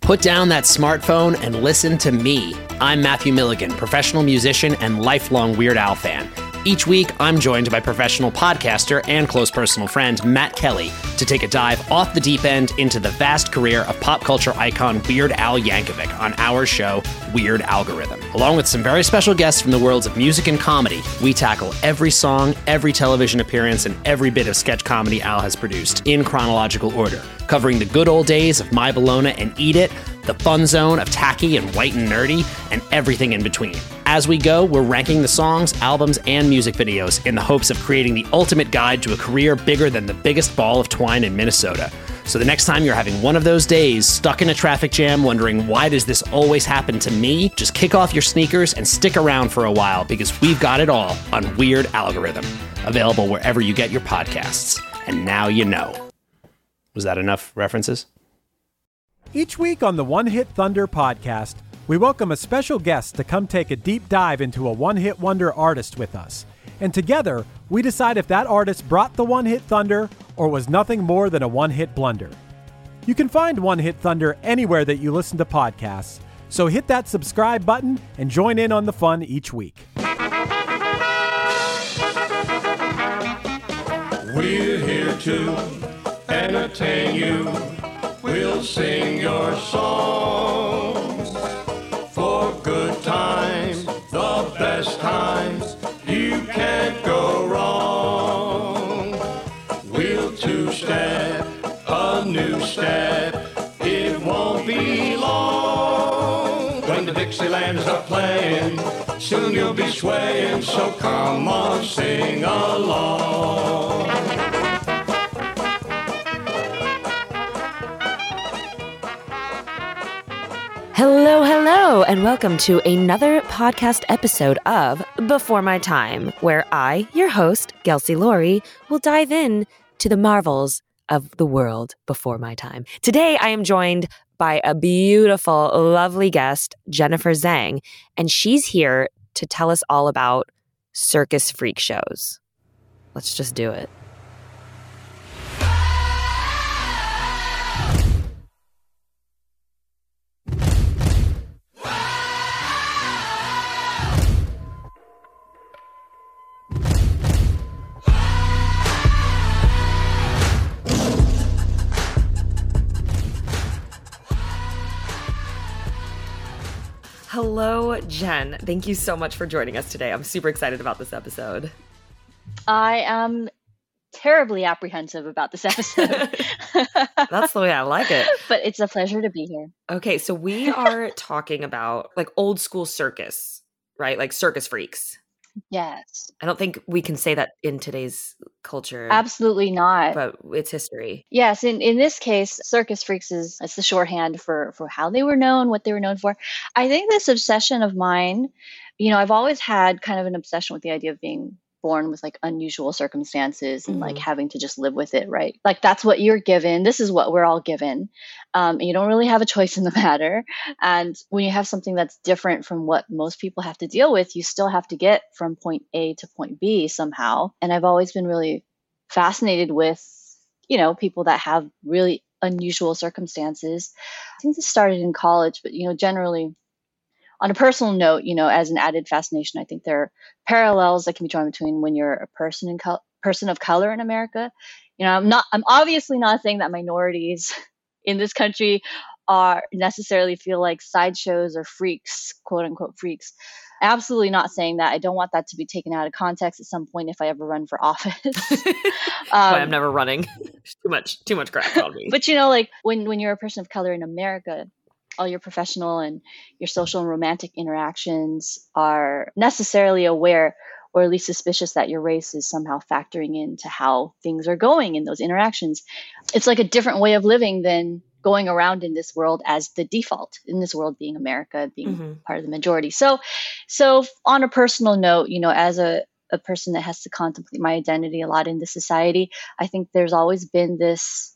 Put down that smartphone and listen to me. I'm Matthew Milligan, professional musician and lifelong Weird Al fan. Each week, I'm joined by professional podcaster and close personal friend Matt Kelly to take a dive off the deep end into the vast career of pop culture icon Weird Al Yankovic on our show, Weird Algorithm. Along with some very special guests from the worlds of music and comedy, we tackle every song, every television appearance, and every bit of sketch comedy Al has produced in chronological order, covering the good old days of My Bologna and Eat It, the fun zone of tacky and white and nerdy, and everything in between. As we go, we're ranking the songs, albums, and music videos in the hopes of creating the ultimate guide to a career bigger than the biggest ball of twine in Minnesota. So the next time you're having one of those days, stuck in a traffic jam, wondering why does this always happen to me, just kick off your sneakers and stick around for a while because we've got it all on Weird Algorithm, available wherever you get your podcasts. And now you know. Was that enough references? Each week on the One Hit Thunder podcast, we welcome a special guest to come take a deep dive into a one hit wonder artist with us. And together, we decide if that artist brought the one hit thunder or was nothing more than a one hit blunder. You can find One Hit Thunder anywhere that you listen to podcasts, so hit that subscribe button and join in on the fun each week. We're here to entertain you. We'll sing your songs for good times, the best times. You can't go wrong. We'll two step, a new step. It won't be long when the Dixieland start playing. Soon you'll be swaying, so come on, sing along. Hello, hello, and welcome to another podcast episode of Before My Time, where I, your host, Gelsey Laurie, will dive in to the marvels of the world before my time. Today, I am joined by a beautiful, lovely guest, Jennifer Zhang, and she's here to tell us all about circus freak shows. Let's just do it. Hello, Jen. Thank you so much for joining us today. I'm super excited about this episode. I am terribly apprehensive about this episode. That's the way I like it. but it's a pleasure to be here. Okay, so we are talking about like old school circus, right? Like circus freaks. Yes. I don't think we can say that in today's culture. Absolutely not. But it's history. Yes, in, in this case, circus freaks is it's the shorthand for for how they were known, what they were known for. I think this obsession of mine, you know, I've always had kind of an obsession with the idea of being born with like unusual circumstances and like Mhm. having to just live with it, right? Like that's what you're given. This is what we're all given. Um, you don't really have a choice in the matter. And when you have something that's different from what most people have to deal with, you still have to get from point A to point B somehow. And I've always been really fascinated with, you know, people that have really unusual circumstances. I think this started in college, but you know, generally on a personal note, you know, as an added fascination, I think there are parallels that can be drawn between when you're a person in col- person of color in America. You know, I'm not. I'm obviously not saying that minorities in this country are necessarily feel like sideshows or freaks, quote unquote freaks. Absolutely not saying that. I don't want that to be taken out of context at some point if I ever run for office. Why Um, I'm never running. too much too much crap on me. but you know, like when when you're a person of color in America, all your professional and your social and romantic interactions are necessarily aware or at least suspicious that your race is somehow factoring into how things are going in those interactions. It's like a different way of living than going around in this world as the default in this world being america being Mhm. part of the majority so so on a personal note you know as a a person that has to contemplate my identity a lot in this society i think there's always been this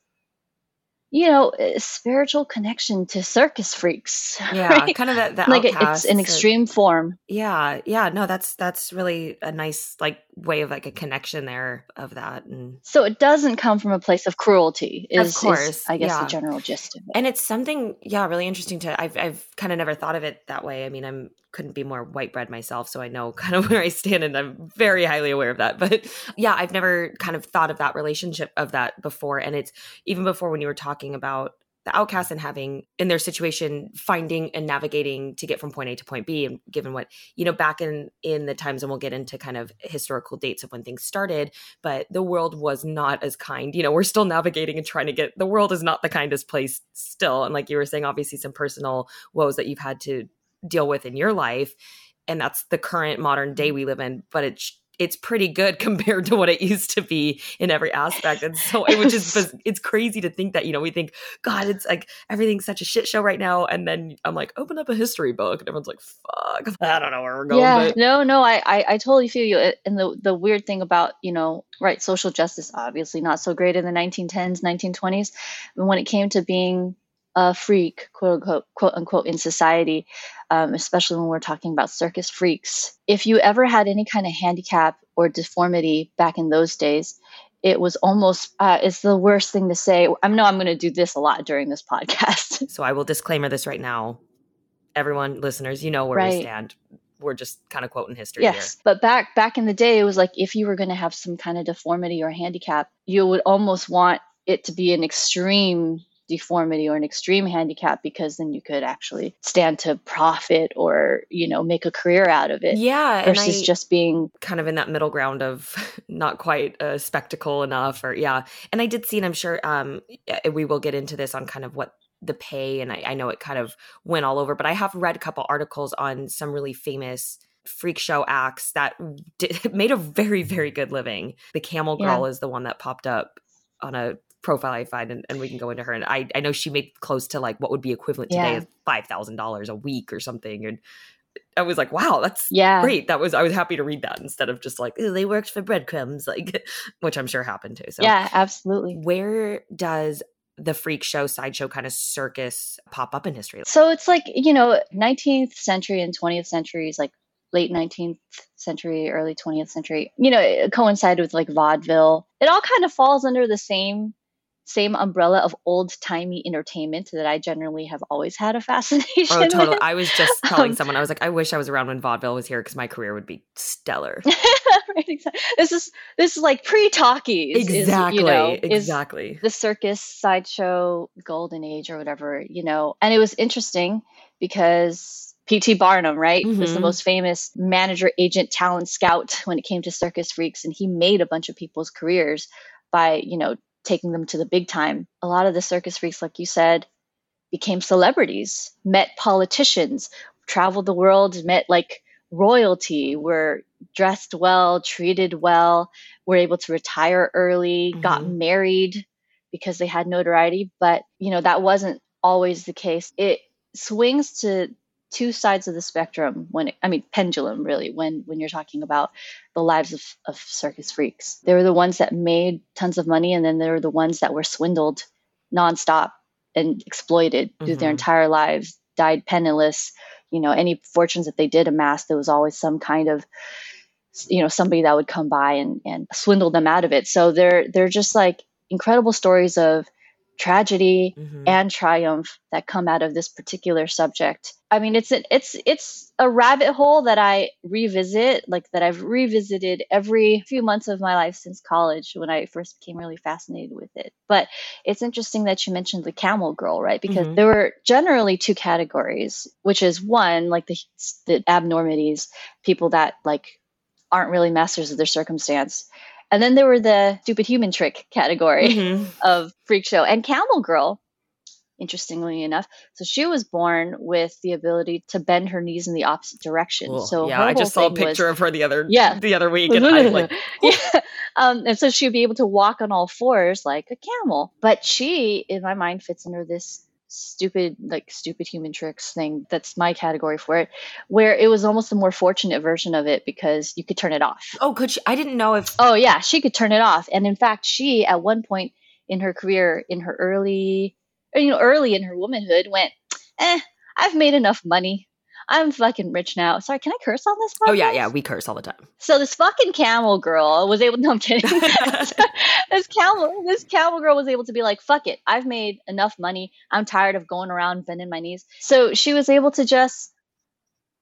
you know eh, spiritual connection to circus freaks Yeah, right? kind of that the like it- it's an extreme form Yeah, yeah, no, that's that's really a nice like way of like a connection there of that, and so it doesn't come from a place of cruelty is, Of is, course, i guess yeah. the general gist of it and it's something yeah really interesting to I've I've kind of never thought of it that way. I mean, I'm couldn't be more white bread myself, so I know kind of where I stand, and I'm very highly aware of that. But yeah, I've never kind of thought of that relationship of that before, and it's even before when you were talking about the outcasts and having in their situation finding and navigating to get from point A to point B and given what you know back in in the times and we'll get into kind of historical dates of when things started but the world was not as kind. You know we're still navigating and trying to get the world is not the kindest place still. And like you were saying obviously some personal woes that you've had to deal with in your life and that's the current modern day mm-hmm. we live in but it's it's pretty good compared to what it used to be in every aspect. And so it was just it's crazy to think that you know we think god it's like everything's such a shit show right now. And then i'm like open up a history book. And everyone's like fuck. I don't know where we're going yeah. but no no I, I i totally feel you. And the the weird thing about you know right social justice obviously not so great in the 1910s 1920s but when it came to being a freak quote unquote quote unquote in society um, especially when we're talking about circus freaks. If you ever had any kind of handicap or deformity back in those days it was almost uh, it's the worst thing to say. I know i'm going to do this a lot during this podcast. So i will disclaimer this right now. Everyone listeners you know where we stand. We're just kind of quoting history Yes, but back back in the day, it was like if you were going to have some kind of deformity or handicap, you would almost want it to be an extreme deformity or an extreme handicap because then you could actually stand to profit or you know make a career out of it yeah versus just being kind of in that middle ground of not quite a spectacle enough or yeah and i did see and i'm sure um we will get into this on kind of what the pay and I, I know it kind of went all over but i have read a couple articles on some really famous freak show acts that did, made a very very good living the camel Yeah. girl is the one that popped up on a profile i find and, and we can go into her and i i know she made close to like what would be equivalent today Yeah. of five thousand dollars a week or something and i was like wow that's yeah great. That was I was happy to read that instead of just like they worked for breadcrumbs, like which I'm sure happened too. So yeah absolutely where does the freak show, sideshow kind of circus pop up in history? so it's like you know 19th century and 20th centuries like late 19th century early 20th century you know it coincided with like vaudeville it all kind of falls under the same same umbrella of old timey entertainment that i generally have always had a fascination Oh, totally. with. I was just telling Um, someone I was like, I wish I was around when vaudeville was here because my career would be stellar. right, exactly. this is this is like pre-talkies is, exactly. you know, exactly. the circus sideshow golden age or whatever you know and it was interesting because pt barnum right was the Mhm. most famous manager agent talent scout when it came to circus freaks and he made a bunch of people's careers by you know taking them to the big time. A lot of the circus freaks like you said became celebrities met politicians traveled the world met like royalty were dressed well treated well were able to retire early got Mhm. married because they had notoriety. But you know that wasn't always the case. It swings to two sides of the spectrum when it, i mean pendulum really when when you're talking about the lives of, of circus freaks. There were the ones that made tons of money and then there were the ones that were swindled nonstop and exploited through their Mhm. entire lives died penniless. You know any fortunes that they did amass there was always some kind of you know somebody that would come by and and swindle them out of it. So they're they're just like incredible stories of tragedy Mhm. and triumph that come out of this particular subject i mean it's an, it's it's a rabbit hole that i revisit like that i've revisited every few months of my life since college when i first became really fascinated with it but it's interesting that you mentioned the camel girl right because Mhm. there were generally two categories which is one like the the abnormities people that like aren't really masters of their circumstance and then there were the stupid human trick category Mhm. of freak show and camel girl interestingly enough. So she was born with the ability to bend her knees in the opposite direction. Cool. So yeah, I just saw a picture was- of her the other Yeah. the other week, and I like yeah. Um, and so she'd be able to walk on all fours like a camel. But she, in my mind, fits under this stupid, like stupid human tricks thing. That's my category for it, where it was almost a more fortunate version of it because you could turn it off. oh, could she? I didn't know if Oh yeah, she could turn it off. And in fact, she at one point in her career, in her early, you know, early in her womanhood, went, "Eh, I've made enough money. I'm fucking rich now." Sorry, can I curse on this? Podcast? Oh yeah, yeah, we curse all the time. So this fucking camel girl was able. No, I'm kidding. this camel, this camel girl was able to be like, "Fuck it, I've made enough money. I'm tired of going around bending my knees." So she was able to just,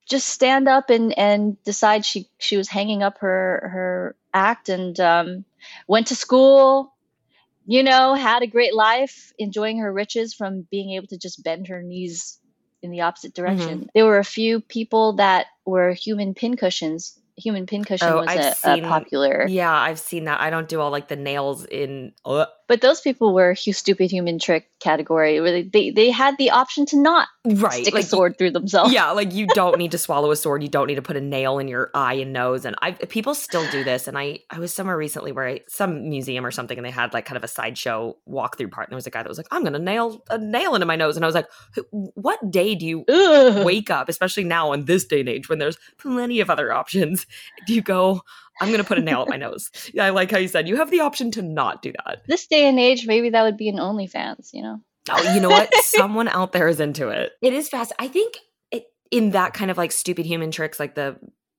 just stand up and and decide she she was hanging up her her act and um, went to school. You know, had a great life, enjoying her riches from being able to just bend her knees in the opposite direction. There were a few people that were human pincushions. Human pincushion Oh, was I've a, a popular, Yeah, I've seen that. I don't do all like the nails in. Uh, but those people were stupid human trick category. Where they, they they had the option to not right, stick like a sword through themselves. Yeah, like you don't need to swallow a sword. You don't need to put a nail in your eye and nose. And I people still do this. And I I was somewhere recently where I, some museum or something, and they had like kind of a sideshow walkthrough part. And there was a guy that was like, "I'm gonna nail a nail into my nose," and I was like, "What day do you Ugh. wake up, especially now in this day and age when there's plenty of other options? Do you go?" I'm gonna put a nail at my nose. Yeah, I like how you said you have the option to not do that. This day and age, maybe that would be an OnlyFans. You know. Oh, you know what? Someone out there is into it. It is fast. I think it, in that kind of like stupid human tricks, like the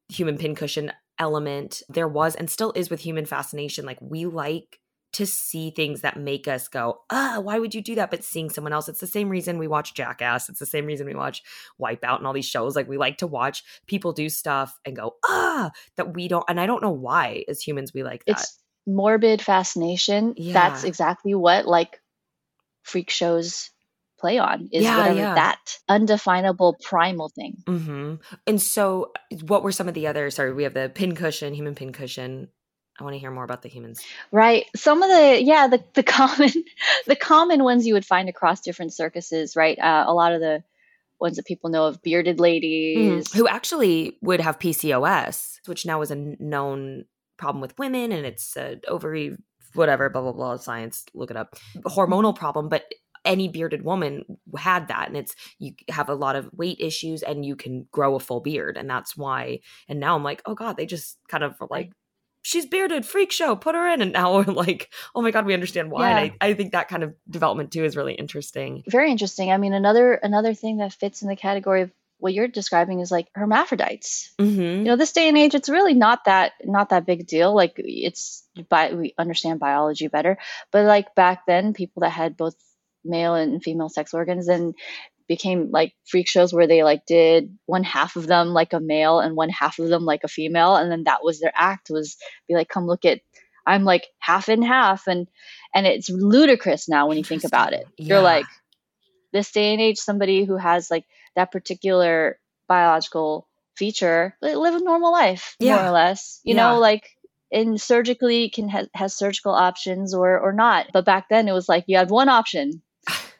human pincushion element, there was and still is with human fascination. Like we like to see things that make us go, ah, why would you do that? But seeing someone else, it's the same reason we watch Jackass. It's the same reason we watch Wipeout and all these shows. Like we like to watch people do stuff and go, ah, that we don't. And I don't know why as humans we like that. It's morbid fascination. That's exactly what like freak shows play on. Is Yeah, whatever yeah. that undefinable primal thing. hmm And so, what were some of the other? Sorry, we have the pincushion, human pincushion. I want to hear more about the humans. Right. Some of the yeah, the, the common the common ones you would find across different circuses, right? Uh, a lot of the ones that people know of bearded ladies. Who actually would have PCOS, which now is a known problem with women, and it's uh, ovary, whatever, blah blah blah. Science, look it up. Hormonal problem, but any bearded woman had that and it's you have a lot of weight issues and you can grow a full beard and that's why and now i'm like oh god they just kind of like she's bearded freak show put her in and now we're like oh my god we understand why and I, I think that kind of development too is really interesting Very interesting. I mean, another another thing that fits in the category of what you're describing is like hermaphrodites. mm-hmm. You know, this day and age, it's really not that not that big deal. Like it's bi- we understand biology better, but like back then, people that had both male and female sex organs and became like freak shows where they like did one half of them like a male and one half of them like a female and then that was their act was be like come look at i'm like half and half and and it's ludicrous now when you think about it. Interesting. you're like this day and age somebody who has like that particular biological feature live a normal life more or less. You Yeah. know like and surgically can ha- has surgical options or or not. But back then it was like you had one option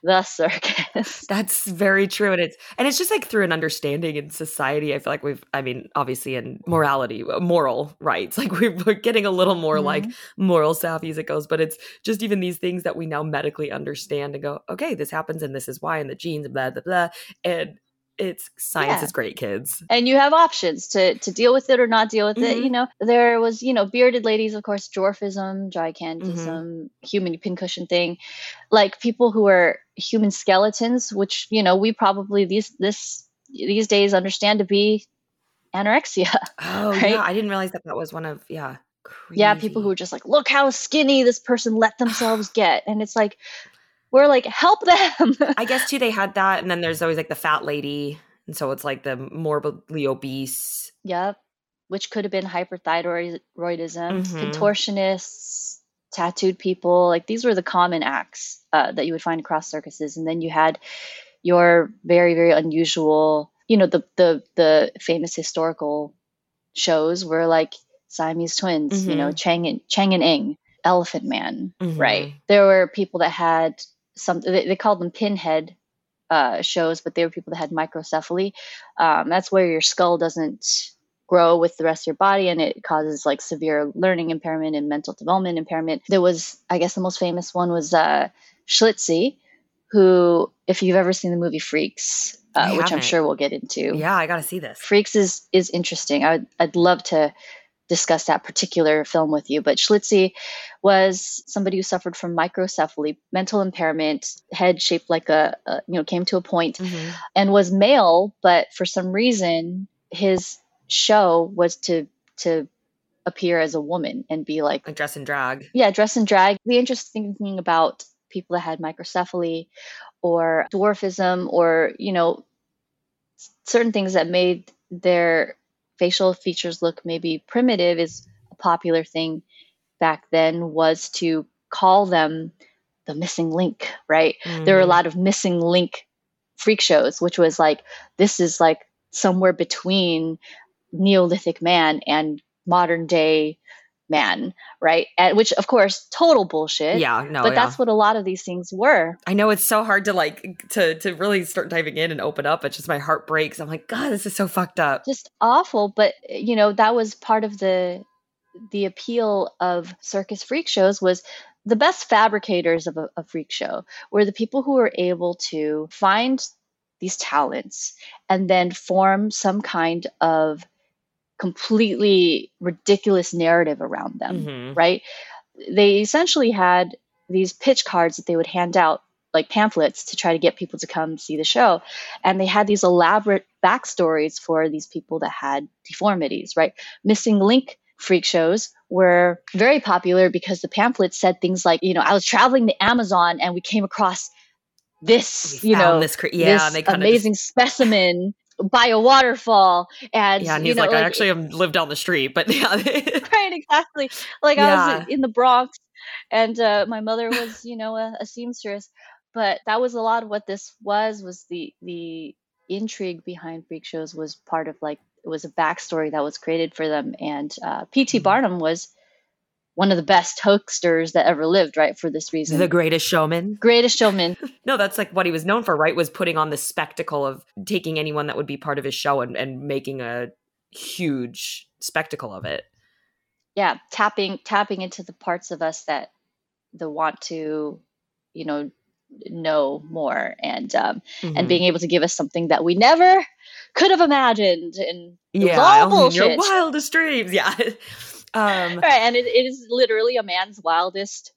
the circus That's very true. And it's and it's just like through an understanding in society. I feel like we've I mean, obviously in morality, uh, moral rights, like we're, we're getting a little more like moral savvy as it goes, but it's just even these things that we now medically understand and go, okay, this happens and this is why and the genes, blah, blah, blah. And it's science Yeah. is great, kids. and you have options to to deal with it or not deal with it Mhm. you know there was you know bearded ladies of course dwarfism gigantism Mm-hmm. human pincushion thing like people who are human skeletons which you know we probably these this these days understand to be anorexia Oh, Right? yeah. I didn't realize that that was one of, yeah. yeah people who crazy. are just like look how skinny this person let themselves get and it's like we're like help them I guess too, they had that. And then there's always like the fat lady. And so it's like the morbidly obese. Yep. Which could have been hyperthyroidism, Mhm. contortionists, tattooed people. Like these were the common acts uh, that you would find across circuses. And then you had your very, very unusual, you know, the the the famous historical shows were like Siamese twins, you know, Chang and Chang and Eng, Elephant Man, right? Mhm. There were people that had some they, they called them pinhead uh, shows, but they were people that had microcephaly. Um, that's where your skull doesn't grow with the rest of your body and it causes like severe learning impairment and mental development impairment. There was, I guess, the most famous one was uh, Schlitzie, who, if you've ever seen the movie Freaks, uh, which I'm sure we'll get into, Yeah, I got to see this. Freaks is is interesting. I would, I'd love to discuss that particular film with you. But Schlitzie was somebody who suffered from microcephaly, mental impairment, head shaped like a, a you know came to a point, Mhm. and was male, but for some reason his show was to to appear as a woman and be like Like dress and drag. yeah, dress and drag. The interesting thing about people that had microcephaly or dwarfism or, you know, certain things that made their facial features look maybe primitive is a popular thing back then was to call them the missing link, right? There were a Mhm. lot of missing link freak shows, which was like, this is like somewhere between Neolithic man and modern day man, right? And which, of course, total bullshit. Yeah, no, but yeah. that's what a lot of these things were. I know it's so hard to like to to really start diving in and open up. It's just my heart breaks. I'm like, God, this is so fucked up. Just awful. But you know, that was part of the the appeal of circus freak shows was the best fabricators of a, a freak show were the people who were able to find these talents and then form some kind of completely ridiculous narrative around them Mhm. right? They essentially had these pitch cards that they would hand out, like pamphlets, to try to get people to come see the show. And they had these elaborate backstories for these people that had deformities, right? Missing link freak shows were very popular because the pamphlets said things like, you know, I was traveling the Amazon and we came across this, We you know, this cre- yeah, this and just- amazing specimen by a waterfall. And, Yeah, and you he's know, like, I actually have lived down the street, but yeah. right exactly like i was in the bronx and uh, my mother was you know a, a seamstress but that was a lot of what this was was the the intrigue behind freak shows was part of like it was a backstory that was created for them and uh, pt Mm-hmm. barnum was one of the best hoaxers that ever lived right for this reason the greatest showman. greatest showman No, that's like what he was known for, right? Was putting on the spectacle of taking anyone that would be part of his show and, and making a huge spectacle of it. yeah tapping tapping into the parts of us that the want to you know know more and um, Mhm. and being able to give us something that we never could have imagined and yeah, all your wildest dreams. Yeah. um, right and it, it is literally a man's wildest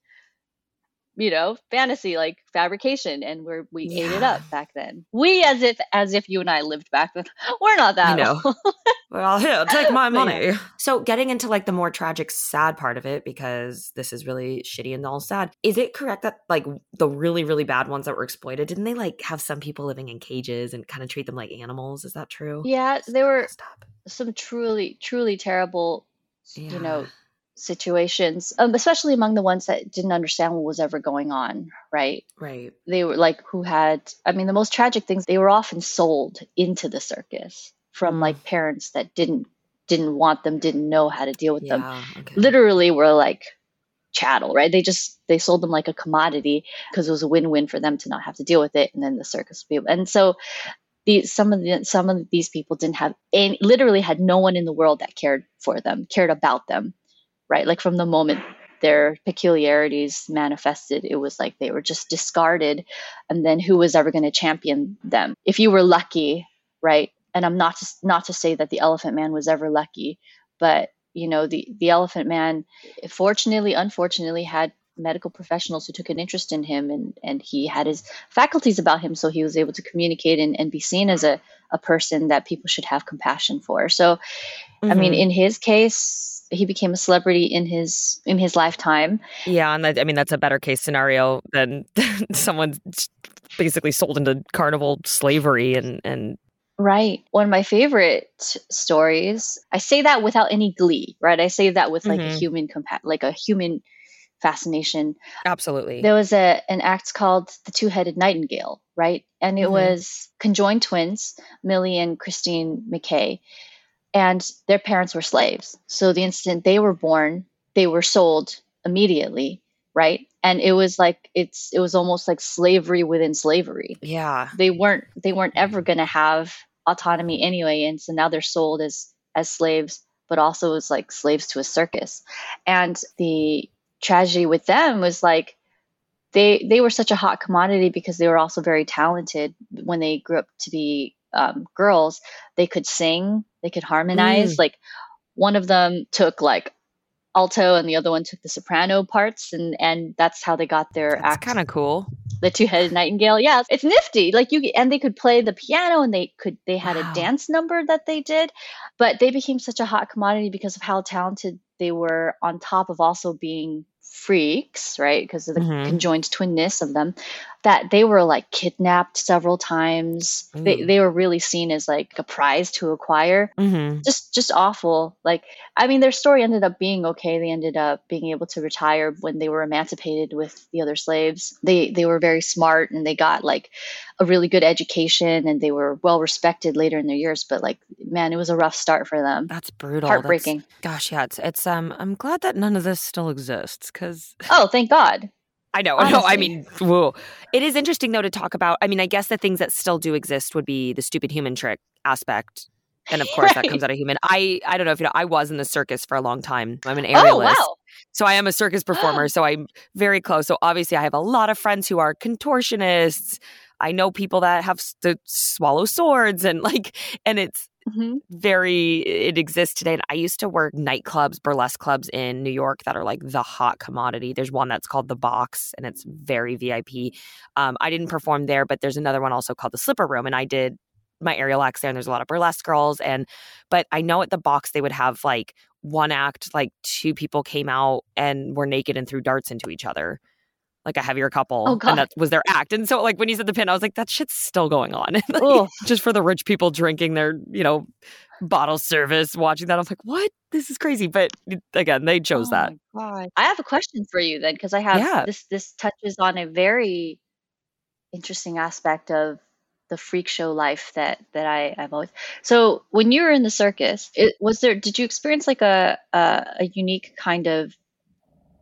you know fantasy like fabrication and we're we ate it up back then we as if as if you and i lived back then we're not that know. well, here, take my money. So, getting into like the more tragic, sad part of it, because this is really shitty and all sad. Is it correct that like the really, really bad ones that were exploited, didn't they like have some people living in cages and kind of treat them like animals? Is that true? yeah there were Stop. some truly truly terrible you know situations um, especially among the ones that didn't understand what was ever going on right Right. they were like who had i mean the most tragic things they were often sold into the circus from Mm. like parents that didn't didn't want them didn't know how to deal with them Okay. literally were like chattel right they just they sold them like a commodity because it was a win-win for them to not have to deal with it and then the circus would be and so these some of the some of these people didn't have any literally had no one in the world that cared for them cared about them right? Like from the moment their peculiarities manifested it was like they were just discarded and then who was ever going to champion them? If you were lucky right? And i'm not to, not to say that the elephant man was ever lucky but you know the the elephant man fortunately unfortunately had medical professionals who took an interest in him and and he had his faculties about him so he was able to communicate and, and be seen as a, a person that people should have compassion for so i mean Mhm. in his case he became a celebrity in his in his lifetime yeah, and that, I mean that's a better case scenario than someone basically sold into carnival slavery and and Right. One of my favorite stories. I say that without any glee, right? I say that with like a Mhm. human compa- like a human fascination. absolutely. There was a an act called The Two-Headed Nightingale, right? And it Mhm. was conjoined twins, Millie and Christine McKoy, and their parents were slaves. So the instant they were born, they were sold immediately, right? And it was like it's it was almost like slavery within slavery. Yeah. They weren't they weren't ever going to have autonomy anyway, and so now they're sold as as slaves, but also as like slaves to a circus. And the tragedy with them was like they they were such a hot commodity because they were also very talented when they grew up to be um, girls. They could sing, they could harmonize. Mm. Like one of them took like alto and the other one took the soprano parts and and that's how they got their That's act kind of cool. the two-headed nightingale yeah it's nifty like you and they could play the piano and they could they had Wow. a dance number that they did but they became such a hot commodity because of how talented they were on top of also being freaks right because of the Mhm. conjoined twinness of them that they were like kidnapped several times they, Ooh. they were really seen as like a prize to acquire hmm just just awful like i mean their story ended up being okay they ended up being able to retire when they were emancipated with the other slaves they they were very smart and they got like a really good education and they were well respected later in their years but like man it was a rough start for them That's brutal. Heartbreaking. That's, gosh, yeah. It's, it's um. I'm glad that none of this still exists because oh thank god I know. No, I mean, whoa. It is interesting though to talk about. I mean, I guess the things that still do exist would be the stupid human trick aspect. And of course, that comes out of human. I I don't know if you know. I was in the circus for a long time. I'm an oh aerialist, wow so I am a circus performer. so I'm very close. So obviously, I have a lot of friends who are contortionists. I know people that have to swallow swords and like, and it's Mhm. very it exists today and i used to work nightclubs burlesque clubs in new york that are like the hot commodity. There's one that's called the box and it's very vip um, i didn't perform there but there's another one also called the slipper room and i did my aerial acts there and there's a lot of burlesque girls and but i know at the box they would have like one act like two people came out and were naked and threw darts into each other like a heavier couple Oh, God. and that was their act and so like when you said the pin i was like that shit's still going on Like, just for the rich people drinking their you know bottle service watching that I was like what this is crazy but again they chose Oh that God. I have a question for you then, because I have Yeah. this. This touches on a very interesting aspect of the freak show life that that I I've always. So when you were in the circus, it, was there? Did you experience like a, a a unique kind of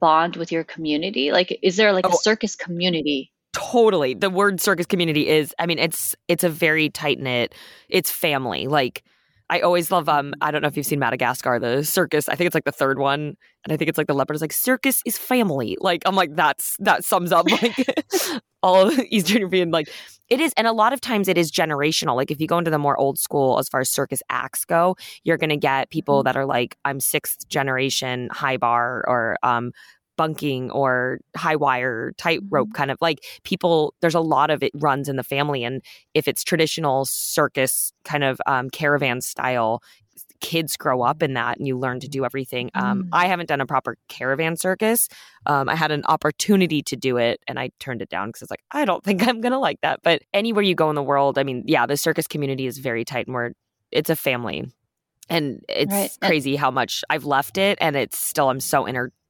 bond with your community? Like, is there like Oh. a circus community? totally the word circus community is i mean it's it's a very tight knit it's family like i always love um i don't know if you've seen madagascar the circus i think it's like the third one and i think it's like the leopard is like circus is family. Like i'm like that's that sums up like all of eastern european like it is and a lot of times it is generational like if you go into the more old school as far as circus acts go you're going to get people that are like i'm sixth generation high bar or um bunking or high wire tightrope kind of like people there's a lot of it runs in the family and if it's traditional circus kind of um, caravan style kids grow up in that and you learn to do everything um, Mm. i haven't done a proper caravan circus um, i had an opportunity to do it and i turned it down because it's like i don't think i'm gonna like that but anywhere you go in the world i mean yeah the circus community is very tight and we're it's a family and it's Right. Crazy how much i've left it and it's still i'm so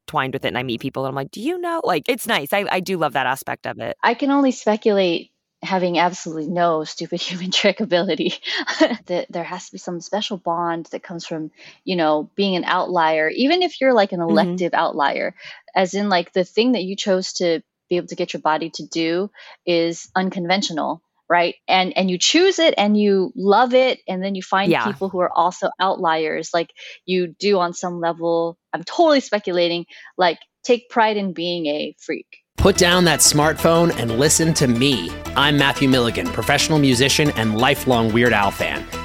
intertwined with it and i meet people and i'm like do you know? Like it's nice. I, I do love that aspect of it. I can only speculate, having absolutely no stupid human trick ability, that there has to be some special bond that comes from, you know, being an outlier, even if you're like an mm-hmm. elective outlier, as in like the thing that you chose to be able to get your body to do is unconventional right? And and you choose it and you love it and then you find Yeah. people who are also outliers like you do on some level i'm totally speculating like take pride in being a freak Put down that smartphone and listen to me. I'm Matthew Milligan, professional musician and lifelong Weird Al fan.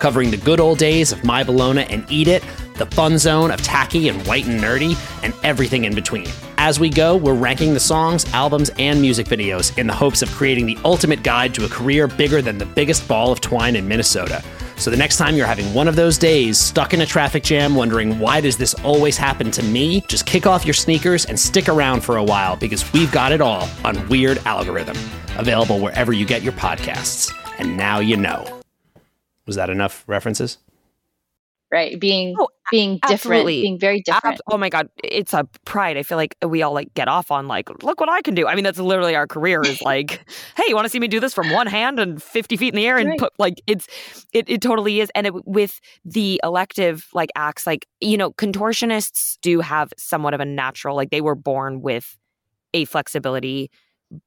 covering the good old days of My Bologna and Eat It, the fun zone of tacky and white and nerdy, and everything in between. As we go, we're ranking the songs, albums, and music videos in the hopes of creating the ultimate guide to a career bigger than the biggest ball of twine in Minnesota. So the next time you're having one of those days, stuck in a traffic jam, wondering why does this always happen to me, just kick off your sneakers and stick around for a while because we've got it all on Weird Algorithm, available wherever you get your podcasts. And now you know. Was that enough references? right? Being Oh, being different, absolutely. being very different. Ab- oh my god, it's a pride. I feel like we all like get off on like, look what I can do. I mean, that's literally our career is like, hey, you want to see me do this from one hand and fifty feet in the air and Right. put like it's it, it totally is. And it, with the elective like acts, like you know, contortionists do have somewhat of a natural like they were born with a flexibility.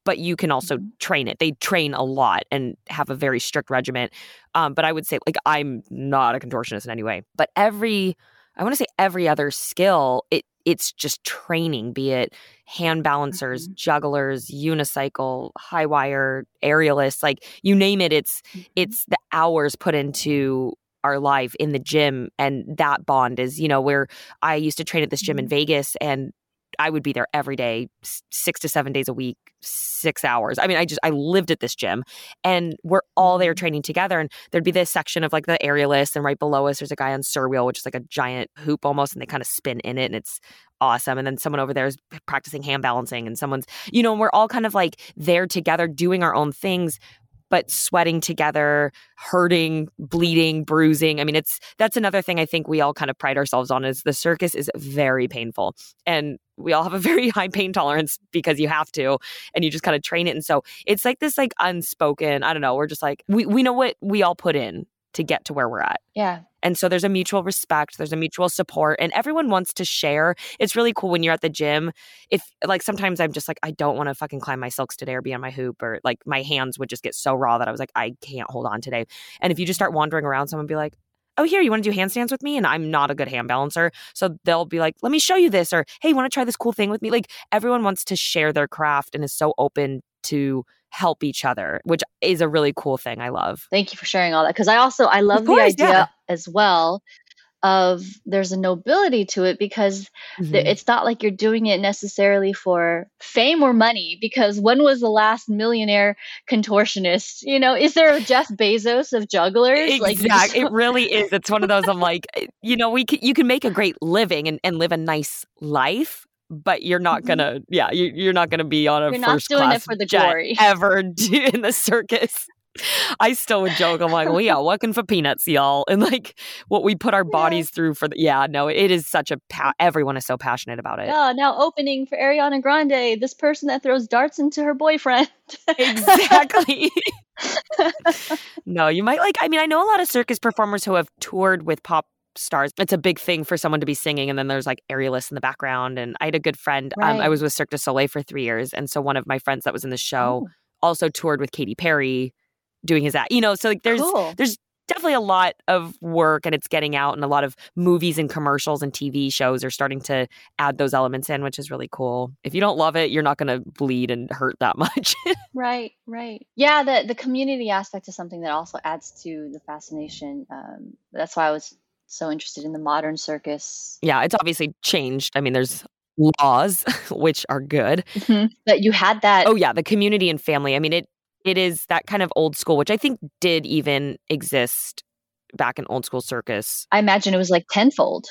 But you can also Mhm. train it. They train a lot and have a very strict regimen. Um, but I would say, like, I'm not a contortionist in any way. But every I want to say every other skill, it it's just training, be it hand balancers, jugglers, unicycle, high wire, aerialists, like you name it, it's it's the hours put into our life in the gym and that bond is, you know, where I used to train at this gym in Vegas and I would be there every day, 6 to 7 days a week, 6 hours. I mean, I just I lived at this gym and we're all there mm-hmm. training together and there'd be this section of like the aerialists and right below us there's a guy on Cyr wheel which is like a giant hoop almost and they kind of spin in it and it's awesome and then someone over there is practicing hand balancing and someone's you know and we're all kind of like there together doing our own things but sweating together hurting bleeding bruising. I mean it's that's another thing i think we all kind of pride ourselves on is the circus is very painful. And we all have a very high pain tolerance because you have to and you just kind of train it. And so it's like this like unspoken i don't know we're just like we, we know what we all put in to get to where we're at. Yeah. And so there's a mutual respect, there's a mutual support, and everyone wants to share. It's really cool when you're at the gym. If like sometimes I'm just like, I don't want to fucking climb my silks today or be on my hoop, or like my hands would just get so raw that I was like, I can't hold on today. And if you just start wandering around, someone be like, Oh, here, you want to do handstands with me? And I'm not a good hand balancer. So they'll be like, let me show you this, or hey, you want to try this cool thing with me? Like everyone wants to share their craft and is so open to help each other, which is a really cool thing. I love. Thank you for sharing all that because I also I love course, the idea yeah. as well of there's a nobility to it because th- Mhm. it's not like you're doing it necessarily for fame or money because when was the last millionaire contortionist you know is there a jeff bezos of jugglers like Exactly. just- It really is. It's one of those. I'm like, eh, you know, we can, you can make a great living and, and live a nice life, but you're not Mhm. gonna. Yeah, you, you're not gonna be on a You're not first doing it class for the jet glory. ever do- in the circus. I still would joke. I'm like, we are working for peanuts, y'all, and like what we put our Yeah. bodies through for. The, yeah, no, it is such a. Pa- everyone is so passionate about it. yeah now opening for ariana grande this person that throws darts into her boyfriend exactly. no, you might like. I mean, I know a lot of circus performers who have toured with pop stars. It's a big thing for someone to be singing, and then there's like aerialists in the background. And I had a good friend. Um, I was with Cirque du Soleil for three years, and so one of my friends that was in the show Oh, also toured with Katy Perry, doing his act. You know, so like there's cool. there's definitely a lot of work and it's getting out and a lot of movies and commercials and TV shows are starting to add those elements in which is really cool. If you don't love it, you're not going to bleed and hurt that much. Right, right. Yeah, the the community aspect is something that also adds to the fascination. Um, that's why I was so interested in the modern circus. yeah, it's obviously changed. I mean, there's laws which are good. But you had that. Oh yeah, the community and family. I mean, it it is that kind of old school, which I think did even exist back in old school circus. I imagine it was like tenfold.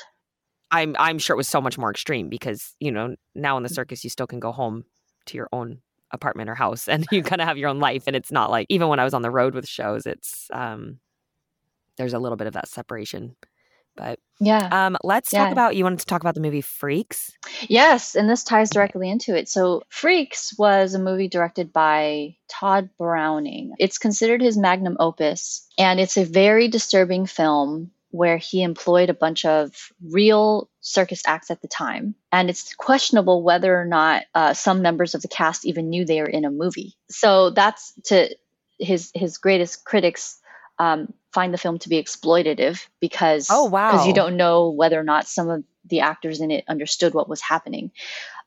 I'm I'm sure it was so much more extreme because you know now in the circus you still can go home to your own apartment or house and you kind of have your own life and it's not like even when I was on the road with shows it's um there's a little bit of that separation. But Yeah. um let's talk Yeah. about you wanted to talk about the movie Freaks. Yes, and this ties directly into it. So, Freaks was a movie directed by Tod Browning. It's considered his magnum opus, and it's a very disturbing film where he employed a bunch of real circus acts at the time. And it's questionable whether or not uh, some members of the cast even knew they were in a movie. So, that's to his his greatest critics um, find the film to be exploitative because Oh, because you don't know whether or not some of the actors in it understood what was happening.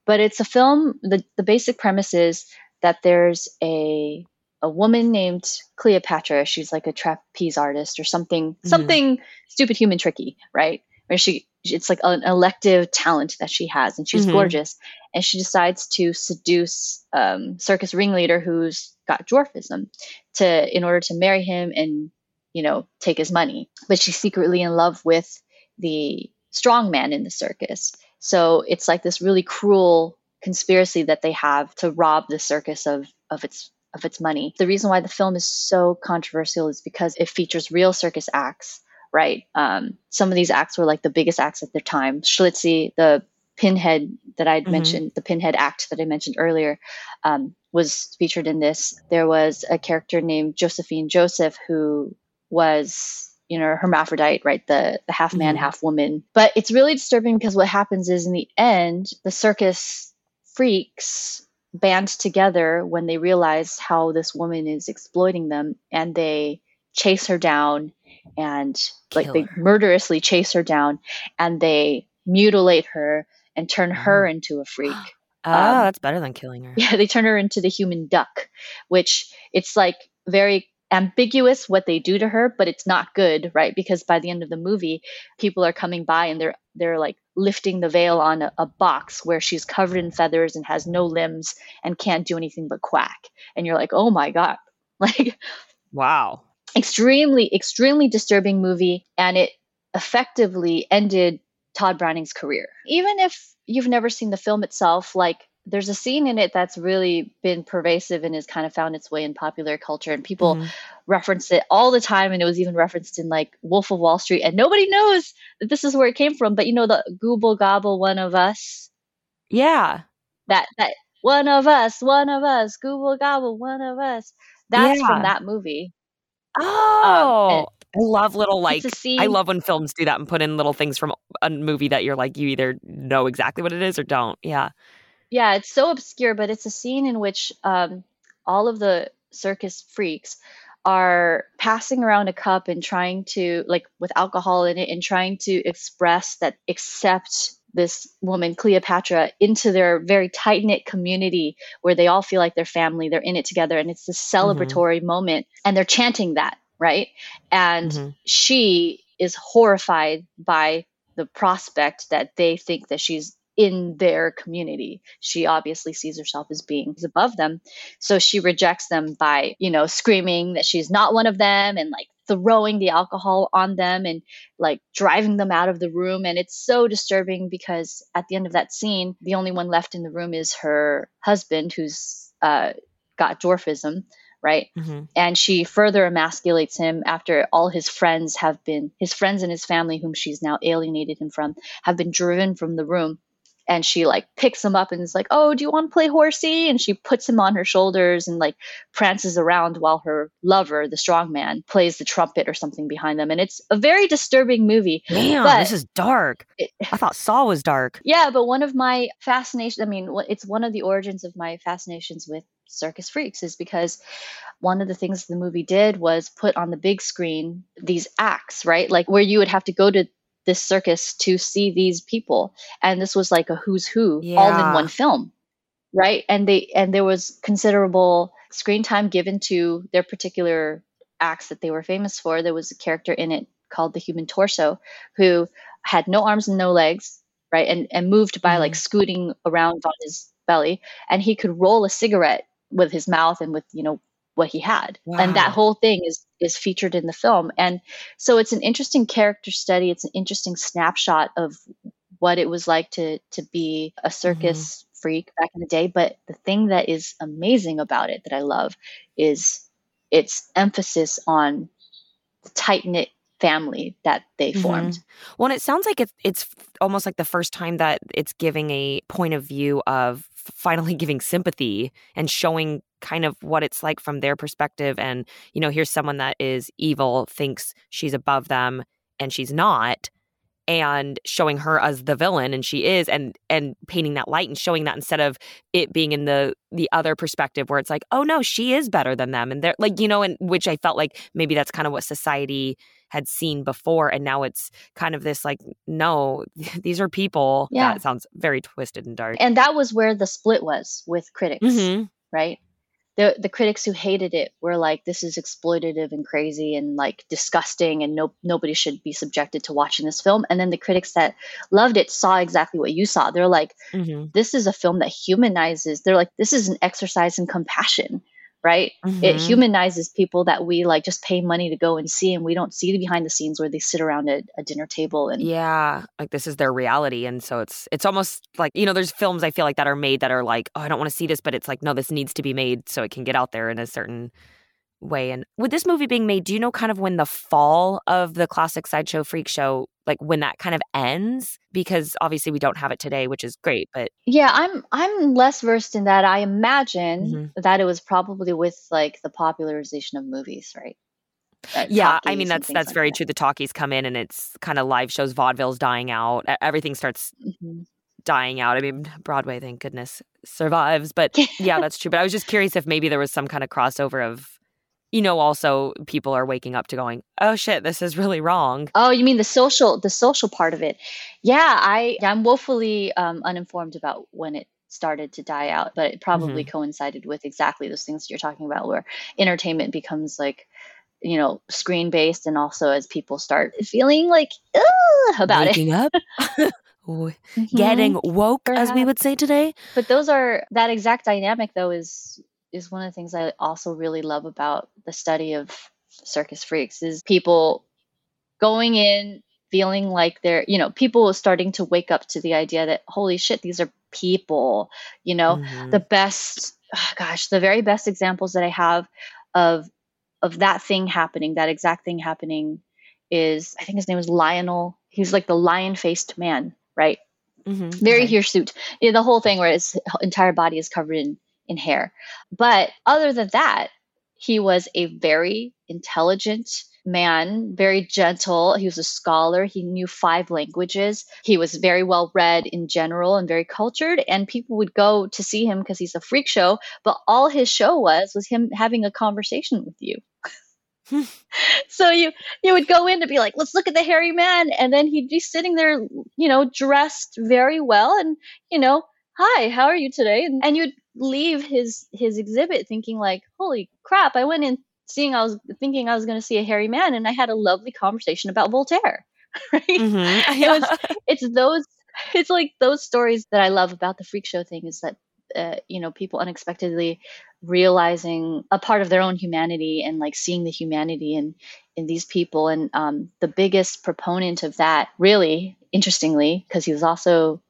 But it's a film. the The basic premise is that there's a a woman named Cleopatra. She's like a trapeze artist or something Mhm. something stupid, human, tricky, right? Where she it's like an elective talent that she has, and she's Mhm. gorgeous. And she decides to seduce um, circus ringleader who's got dwarfism to in order to marry him and you know take his money. But she's secretly in love with the strong man in the circus. So it's like this really cruel conspiracy that they have to rob the circus of of its of its money. The reason why the film is so controversial is because it features real circus acts, right? Um, some of these acts were like the biggest acts at their time. Schlitzie, the pinhead that I'd Mhm. mentioned, the pinhead act that I mentioned earlier, um, was featured in this. There was a character named Josephine Joseph who was, you know, hermaphrodite, right? The the half man, Mhm. half woman. But it's really disturbing because what happens is in the end, the circus freaks band together when they realize how this woman is exploiting them and they chase her down and like they her. murderously chase her down and they mutilate her and turn her Oh. into a freak. Oh, Um, that's better than killing her. Yeah, they turn her into the human duck, which it's like very ambiguous what they do to her, but it's not good, right? Because by the end of the movie, people are coming by and they're they're like lifting the veil on a, a box where she's covered in feathers and has no limbs and can't do anything but quack. And you're like, oh my god, like Wow. extremely extremely disturbing movie and it effectively ended Tod Browning's career. Even if you've never seen the film itself, like there's a scene in it that's really been pervasive and has kind of found its way in popular culture and people Mhm. reference it all the time and it was even referenced in like Wolf of Wall Street and nobody knows that this is where it came from, but you know the Gooble Gobble one of us Yeah. that that one of us, one of us, Gooble Gobble one of us. That's Yeah. from that movie. Oh, I love little like. Um, it's a scene I love when films do that and put in little things from a movie that you're like you either know exactly what it is or don't. Yeah. Yeah, it's so obscure, but it's a scene in which um, all of the circus freaks are passing around a cup and trying to, like, with alcohol in it, and trying to express that accept this woman, Cleopatra, into their very tight knit community where they all feel like they're family, they're in it together, and it's this celebratory moment, and they're chanting that, right? And Mhm. she is horrified by the prospect that they think that she's in their community. She obviously sees herself as being above them. So she rejects them by, you know, screaming that she's not one of them and like throwing the alcohol on them and like driving them out of the room. And it's so disturbing because at the end of that scene, the only one left in the room is her husband who's uh, got dwarfism. Right. Mhm. And she further emasculates him after all his friends have been, his friends and his family, whom she's now alienated him from, have been driven from the room and she like picks him up and is like, "Oh, do you want to play horsey?" And she puts him on her shoulders and like prances around while her lover, the strong man, plays the trumpet or something behind them. And it's a very disturbing movie. Damn, But- this is dark. It- I thought Saw was dark. yeah, but one of my fascinations, I mean, it's one of the origins of my fascinations with circus freaks is because one of the things the movie did was put on the big screen these acts, right? Like where you would have to go to this circus to see these people. And this was like a who's who all in one film. Right? And they and there was considerable screen time given to their particular acts that they were famous for. There was a character in it called the human torso who had no arms and no legs, right? And and moved by like mm-hmm. scooting around on his belly and he could roll a cigarette with his mouth and with, you know, what he had. And that whole thing is is featured in the film. And so it's an interesting character study. It's an interesting snapshot of what it was like to to be a circus freak back in the day. But the thing that is amazing about it that I love is its emphasis on the tight knit family that they Mhm. formed. Well, and it sounds like it's it's almost like the first time that it's giving a point of view of finally giving sympathy and showing kind of what it's like from their perspective. And you know, here's someone that is evil, thinks she's above them, and she's not, and showing her as the villain, and she is, and and painting that light and showing that instead of it being in the the other perspective where it's like, oh no, she is better than them, and they're like, you know, and which I felt like maybe that's kind of what society had seen before and now it's kind of this like no these are people Yeah. that sounds very twisted and dark And that was where the split was with critics. Mhm. right? The the critics who hated it were like, this is exploitative and crazy and like disgusting, and no nobody should be subjected to watching this film. And then the critics that loved it saw exactly what you saw. They're like, Mhm. this is a film that humanizes. They're like, this is an exercise in compassion, right? It Mhm. humanizes people that we like just pay money to go and see, and we don't see the behind the scenes where they sit around a, a dinner table and yeah like this is their reality and so it's it's almost like you know there's films i feel like that are made that are like oh i don't want to see this but it's like no this needs to be made so it can get out there in a certain way. And with this movie being made, do you know kind of when the fall of the classic sideshow freak show, like when that kind of ends? Because obviously we don't have it today, which is great. But Yeah, I'm I'm less versed in that. I imagine Mhm. that it was probably with like the popularization of movies, right? Yeah, I mean that's that's like very that. true. The talkies come in and it's kind of live shows, vaudevilles dying out. Everything starts Mhm. dying out. I mean, Broadway, thank goodness, survives. But yeah, that's true. But I was just curious if maybe there was some kind of crossover of, you know, also people are waking up to going, oh shit, this is really wrong. Oh, you mean the social the social part of it? Yeah, I I'm woefully um, uninformed about when it started to die out, but it probably Mm-hmm. coincided with exactly those things you're talking about, where entertainment becomes like you know screen based, and also as people start feeling like about it. Waking up, w- Mhm. getting woke, as we would say today. But those are that exact dynamic though is is one of the things I also really love about the study of circus freaks is people going in feeling like they're you know people starting to wake up to the idea that holy shit these are people you know Mhm. the best ah, gosh the very best examples that i have of of that thing happening that exact thing happening is i think his name is lionel he's like the lion faced man right Mhm. very Okay. hirsute. Yeah, the whole thing where his entire body is covered in in hair. But other than that, he was a very intelligent man, very gentle. He was a scholar. He knew five languages. He was very well read in general and very cultured. And people would go to see him because he's a freak show. But all his show was was him having a conversation with you. so you you would go in to be like, let's look at the hairy man, and then he'd be sitting there, you know, dressed very well, and you know, hi, how are you today? And, and you'd leave his his exhibit thinking like, holy crap, I went in seeing I was thinking I was going to see a hairy man, and I had a lovely conversation about Voltaire, right? Mhm. It was- it's those it's like those stories that I love about the freak show thing is that uh, you know people unexpectedly realizing a part of their own humanity and like seeing the humanity in in these people and um, the biggest proponent of that really interestingly because he was also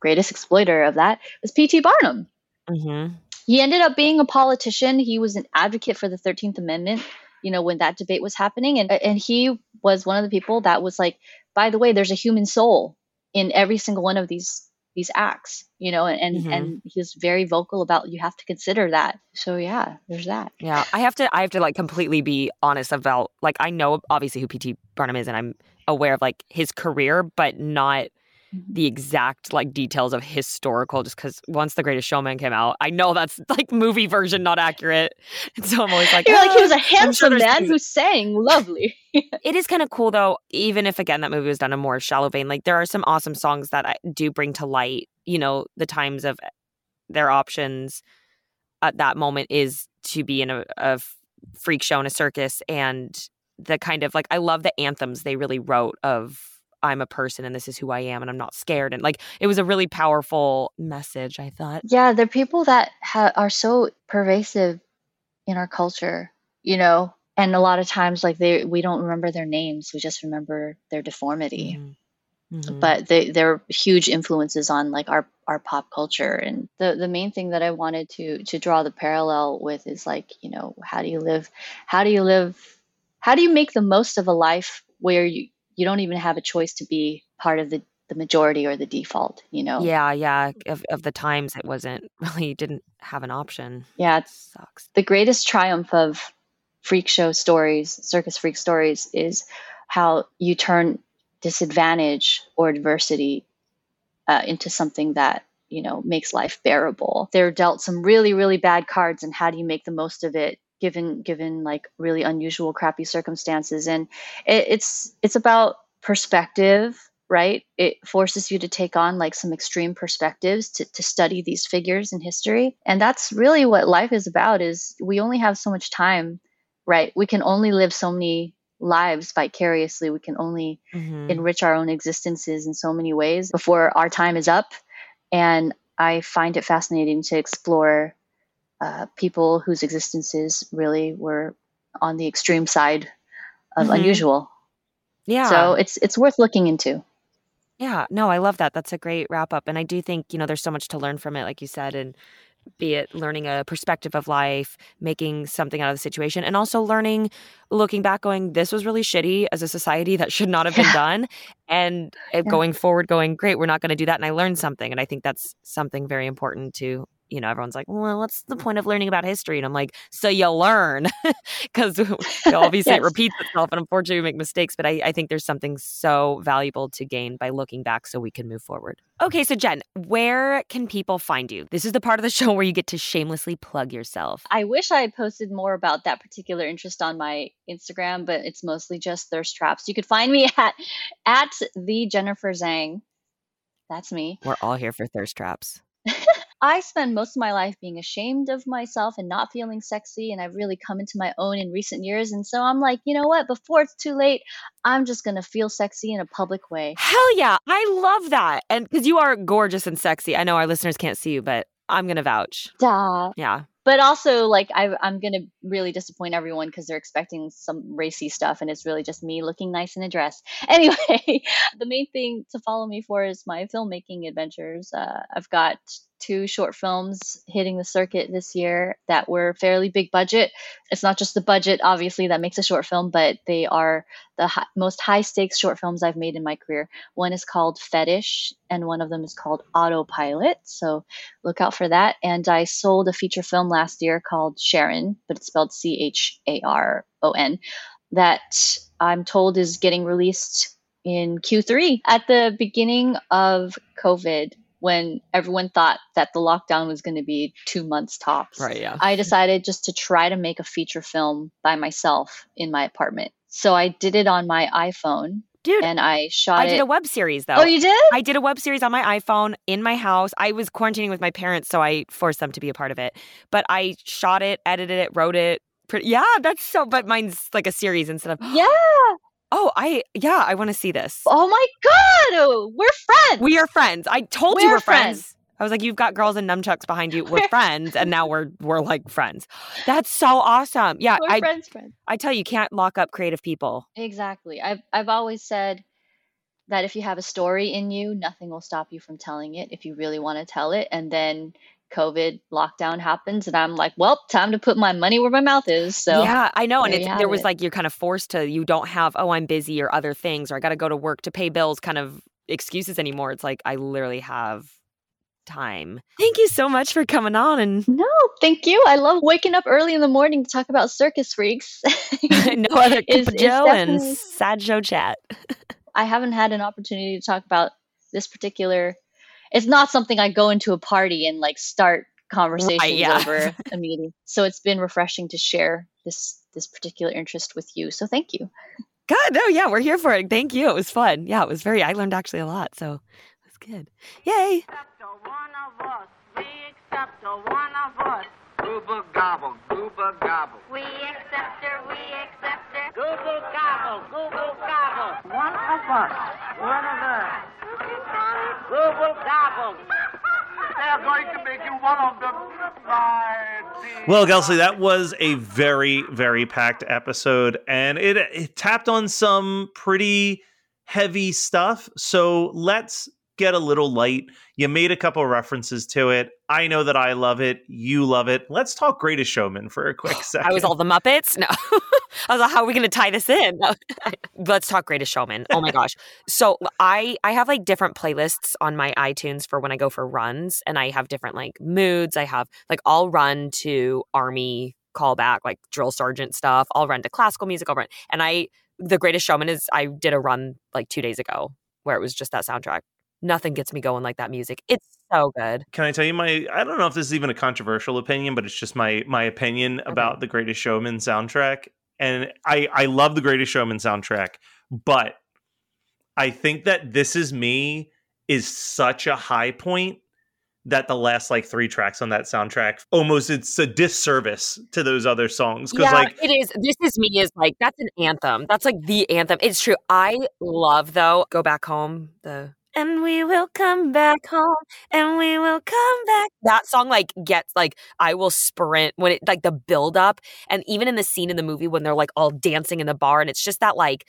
greatest exploiter of that was pt barnum Mhm. he ended up being a politician. He was an advocate for the 13th Amendment, you know, when that debate was happening. And, and he was one of the people that was like, by the way, there's a human soul in every single one of these these acts, you know, and, and, Mhm. and he was very vocal about you have to consider that. So yeah, there's that. Yeah, I have to. I have to like completely be honest about like I know obviously who PT Barnum is, and I'm aware of like his career, but not Mhm. the exact like details of historical. Just because once The Greatest Showman came out, I know that's like movie version not accurate, and so I'm always like, You're like he was "Ah." a handsome there's man who sang lovely. It is kind of cool though, even if again that movie was done in more shallow vein. Like there are some awesome songs that I do bring to light. You know, the times of their options at that moment is to be in a freak show in a circus and the kind of like I love the anthems they really wrote of I'm a person and this is who I am and I'm not scared and like it was a really powerful message I thought. Yeah, they're people that ha- are so pervasive in our culture, you know. And a lot of times, like they, we don't remember their names; we just remember their deformity. Mhm. Mhm. But they, they're huge influences on like our our pop culture. And the the main thing that I wanted to to draw the parallel with is like, you know, how do you live? How do you live? How do you make the most of a life where you you don't even have a choice to be part of the the majority or the default? You know. yeah, yeah, of of the times it wasn't really didn't have an option. Yeah, It sucks. the greatest triumph of freak show stories, circus freak stories, is how you turn disadvantage or adversity uh, into something that you know makes life bearable. They're dealt some really really bad cards, and how do you make the most of it? Given given like really unusual, crappy circumstances, and it, it's it's about perspective, right? It forces you to take on like some extreme perspectives to, to study these figures in history, and that's really what life is about. Is we only have so much time, right? We can only live so many lives vicariously. We can only Mhm. enrich our own existences in so many ways before our time is up. And I find it fascinating to explore uh, people whose existences really were on the extreme side of Mhm. unusual. Yeah. So it's it's worth looking into. Yeah, no, I love that. That's a great wrap up. And I do think, you know, there's so much to learn from it, like you said. And be it learning a perspective of life, making something out of the situation, and also learning, looking back, going, this was really shitty as a society that should not have been done. And yeah. going forward, going, great, we're not going to do that. And I learned something. And I think that's something very important to you know, everyone's like, well, what's the point of learning about history? And I'm like, so you learn because obviously yes. it repeats itself and unfortunately we make mistakes. But I, I think there's something so valuable to gain by looking back so we can move forward. Okay, so Jen, where can people find you? This is the part of the show where you get to shamelessly plug yourself. I wish I had posted more about that particular interest on my Instagram, but it's mostly just thirst traps. You could find me at at the Jennifer Zhang. That's me. We're all here for thirst traps. I spend most of my life being ashamed of myself and not feeling sexy. And I've really come into my own in recent years. And so I'm like, you know what? Before it's too late, I'm just going to feel sexy in a public way. Hell yeah. I love that. And because you are gorgeous and sexy. I know our listeners can't see you, but I'm going to vouch. Duh. Yeah but also like I, am gonna really disappoint everyone because they're expecting some racy stuff and it's really just me looking nice in a dress anyway the main thing to follow me for is my filmmaking adventures uh, i've got two short films hitting the circuit this year that were fairly big budget. It's not just the budget, obviously, that makes a short film, but they are the most high stakes short films I've made in my career. One is called Fetish, and one of them is called Autopilot. So look out for that. And I sold a feature film last year called Sharon, but it's spelled C H A R O N, that I'm told is getting released in Q3 at the beginning of COVID when everyone thought that the lockdown was going to be two months tops. Right, yeah. I decided just to try to make a feature film by myself in my apartment. So I did it on my iPhone. Dude, and I shot I it. did a web series though. Oh, you did? I did a web series on my iPhone in my house. I was quarantining with my parents, so I forced them to be a part of it. But I shot it, edited it, wrote it. Pretty, yeah, that's so. But mine's like a series instead of. Yeah. Oh, I yeah, I want to see this. Oh my god, we're friends. We are friends. I told we're you we're friends. friends. I was like, you've got girls and nunchucks behind you. We're friends, and now we're we're like friends. That's so awesome. Yeah, we're I, friends, friends. I tell you, you can't lock up creative people. Exactly. I've I've always said that if you have a story in you, nothing will stop you from telling it if you really want to tell it. And then COVID lockdown happens, and I'm like, well, time to put my money where my mouth is. So yeah, I know, and there, there was it. like you're kind of forced to. You don't have oh, I'm busy or other things, or I got to go to work to pay bills. Kind of excuses anymore. It's like I literally have time. Thank you so much for coming on and No, thank you. I love waking up early in the morning to talk about circus freaks. no other is, Joe and Sad Joe chat. I haven't had an opportunity to talk about this particular it's not something I go into a party and like start conversations right, yeah. over immediately. So it's been refreshing to share this this particular interest with you. So thank you. God, no, yeah, we're here for it. Thank you. It was fun. Yeah, it was very. I learned actually a lot, so it was good. Yay! Gooba gobble, gooba gobble. We accept her, we accept her. Gooba gobble, gooba gobble. One of us, one of us. Google gobble. They're going to make you one of them. Well, Gelsey, that was a very, very packed episode, and it, it tapped on some pretty heavy stuff. So let's get a little light. You made a couple references to it. I know that I love it. You love it. Let's talk Greatest Showman for a quick second. I was all the Muppets. No, I was like, how are we going to tie this in? No. Let's talk Greatest Showman. Oh my gosh. So I I have like different playlists on my iTunes for when I go for runs, and I have different like moods. I have like I'll run to army callback, like drill sergeant stuff. I'll run to classical music. I'll run, and I the Greatest Showman is I did a run like two days ago where it was just that soundtrack nothing gets me going like that music. It's so good. Can I tell you my I don't know if this is even a controversial opinion, but it's just my my opinion okay. about the Greatest Showman soundtrack. And I I love the Greatest Showman soundtrack, but I think that This Is Me is such a high point that the last like three tracks on that soundtrack almost it's a disservice to those other songs because yeah, like it is this is me is like that's an anthem that's like the anthem it's true i love though go back home the and we will come back home and we will come back. That song like gets like I will sprint when it like the build up and even in the scene in the movie when they're like all dancing in the bar and it's just that like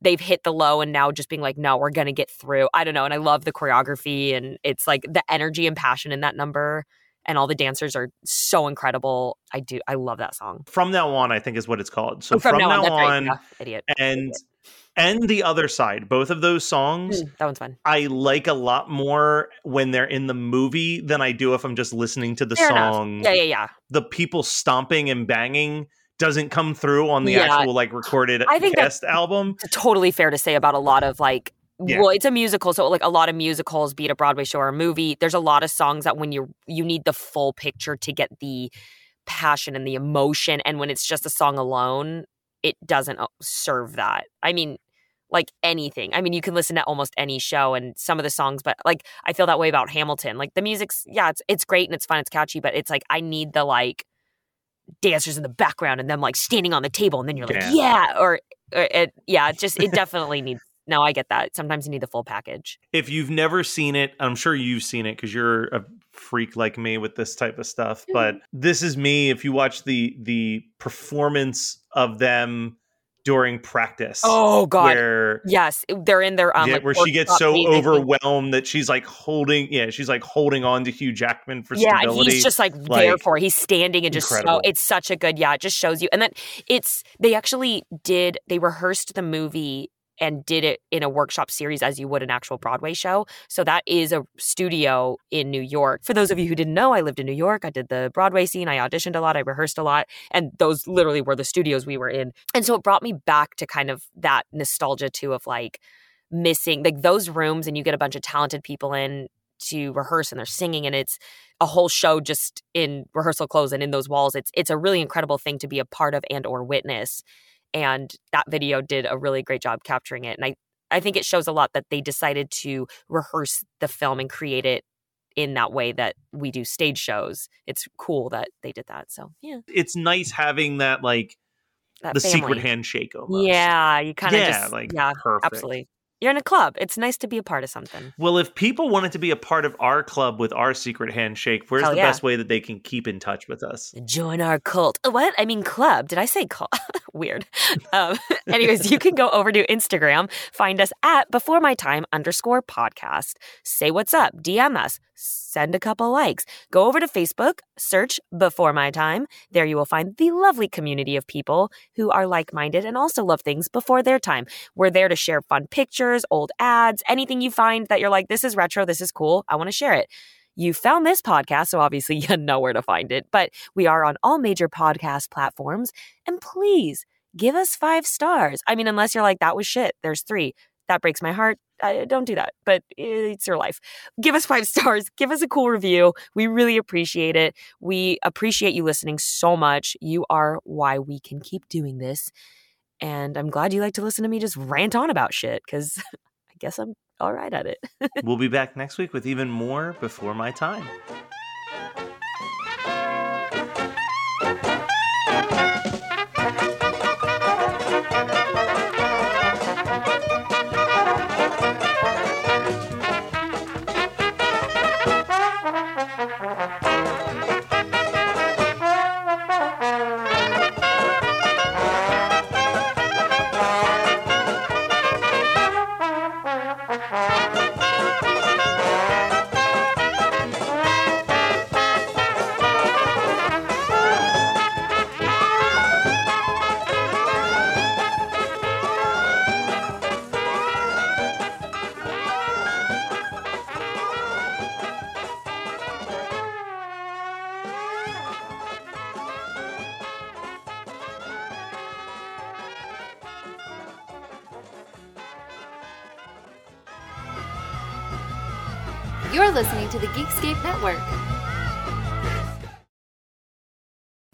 they've hit the low and now just being like no we're going to get through. I don't know and I love the choreography and it's like the energy and passion in that number and all the dancers are so incredible. I do I love that song. From now on, I think is what it's called. So Oh, from, now, that's right. on, Yeah, idiot. and and the other side, both of those songs, Mm, that one's fun. I like a lot more when they're in the movie than I do if I'm just listening to the Fair enough. song. Yeah, yeah, yeah. The people stomping and banging doesn't come through on the Yeah. actual like recorded I think cast album. It's totally fair to say about a lot of like Yeah. well it's a musical so like a lot of musicals be it a broadway show or a movie there's a lot of songs that when you you need the full picture to get the passion and the emotion and when it's just a song alone it doesn't uh, serve that i mean like anything i mean you can listen to almost any show and some of the songs but like i feel that way about hamilton like the music's yeah it's it's great and it's fun it's catchy but it's like i need the like dancers in the background and them like standing on the table and then you're like Yeah. yeah or, or it yeah it just it definitely needs no i get that sometimes you need the full package If you've never seen it, I'm sure you've seen it because you're a freak like me with this type of stuff. But mm-hmm. this is me. If you watch the the performance of them during practice, oh god where yes they're in their um yeah, like, where she gets so overwhelmed that she's like holding, yeah, she's like holding on to Hugh Jackman for yeah, stability. he's just like, there for it. He's standing and just so it's such a good yeah. It just shows you, and then it's they actually did they rehearsed the movie and did it in a workshop series as you would an actual Broadway show. So that is a studio in New York. For those of you who didn't know, I lived in New York. I did the Broadway scene. I auditioned a lot. I rehearsed a lot, and those literally were the studios we were in. And so it brought me back to kind of that nostalgia too of like missing like those rooms, and you get a bunch of talented people in to rehearse and they're singing and it's a whole show just in rehearsal clothes and in those walls it's it's a really incredible thing to be a part of and or witness and that video did a really great job capturing it and i i think it shows a lot that they decided to rehearse the film and create it in that way that we do stage shows it's cool that they did that so yeah it's nice having that like that the family. secret handshake almost. yeah you kind of Yeah, just like, yeah perfect. absolutely you're in a club it's nice to be a part of something Well, if people wanted to be a part of our club with our secret handshake, where's Hell the yeah. best way that they can keep in touch with us? join our cult. What? I mean, club. Did I say cult? Weird. Um, anyways, you can go over to Instagram, find us at before my time underscore podcast. Say what's up, DM us, send a couple likes. Go over to Facebook, search before my time. There you will find the lovely community of people who are like minded and also love things before their time. We're there to share fun pictures, old ads, anything you find that you're like, this is retro, this is cool, I want to share it. You found this podcast, so obviously you know where to find it, but we are on all major podcast platforms. And please give us five stars. I mean, unless you're like, that was shit, there's three. That breaks my heart. I, uh, don't do that, but it's your life. Give us five stars. Give us a cool review. We really appreciate it. We appreciate you listening so much. You are why we can keep doing this. And I'm glad you like to listen to me just rant on about shit because I guess I'm all right at it. we'll be back next week with even more before my time. You're listening to the Geekscape Network.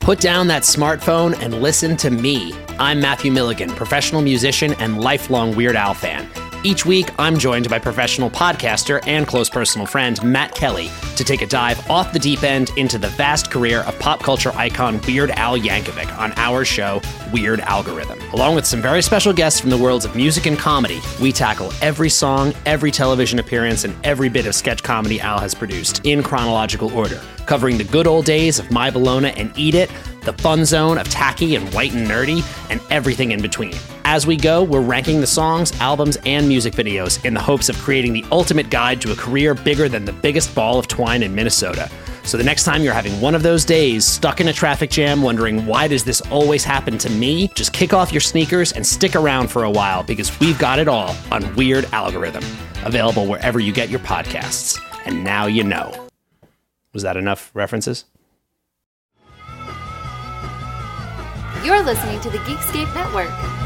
Put down that smartphone and listen to me. I'm Matthew Milligan, professional musician and lifelong Weird Al fan. Each week, I'm joined by professional podcaster and close personal friend Matt Kelly to take a dive off the deep end into the vast career of pop culture icon Weird Al Yankovic on our show, Weird Algorithm. Along with some very special guests from the worlds of music and comedy, we tackle every song, every television appearance, and every bit of sketch comedy Al has produced in chronological order, covering the good old days of My Bologna and Eat It, the fun zone of tacky and white and nerdy, and everything in between. As we go, we're ranking the songs, albums, and music videos in the hopes of creating the ultimate guide to a career bigger than the biggest ball of twine in Minnesota. So the next time you're having one of those days, stuck in a traffic jam, wondering why does this always happen to me, just kick off your sneakers and stick around for a while because we've got it all on Weird Algorithm, available wherever you get your podcasts. And now you know. Was that enough references? You're listening to the Geekscape Network.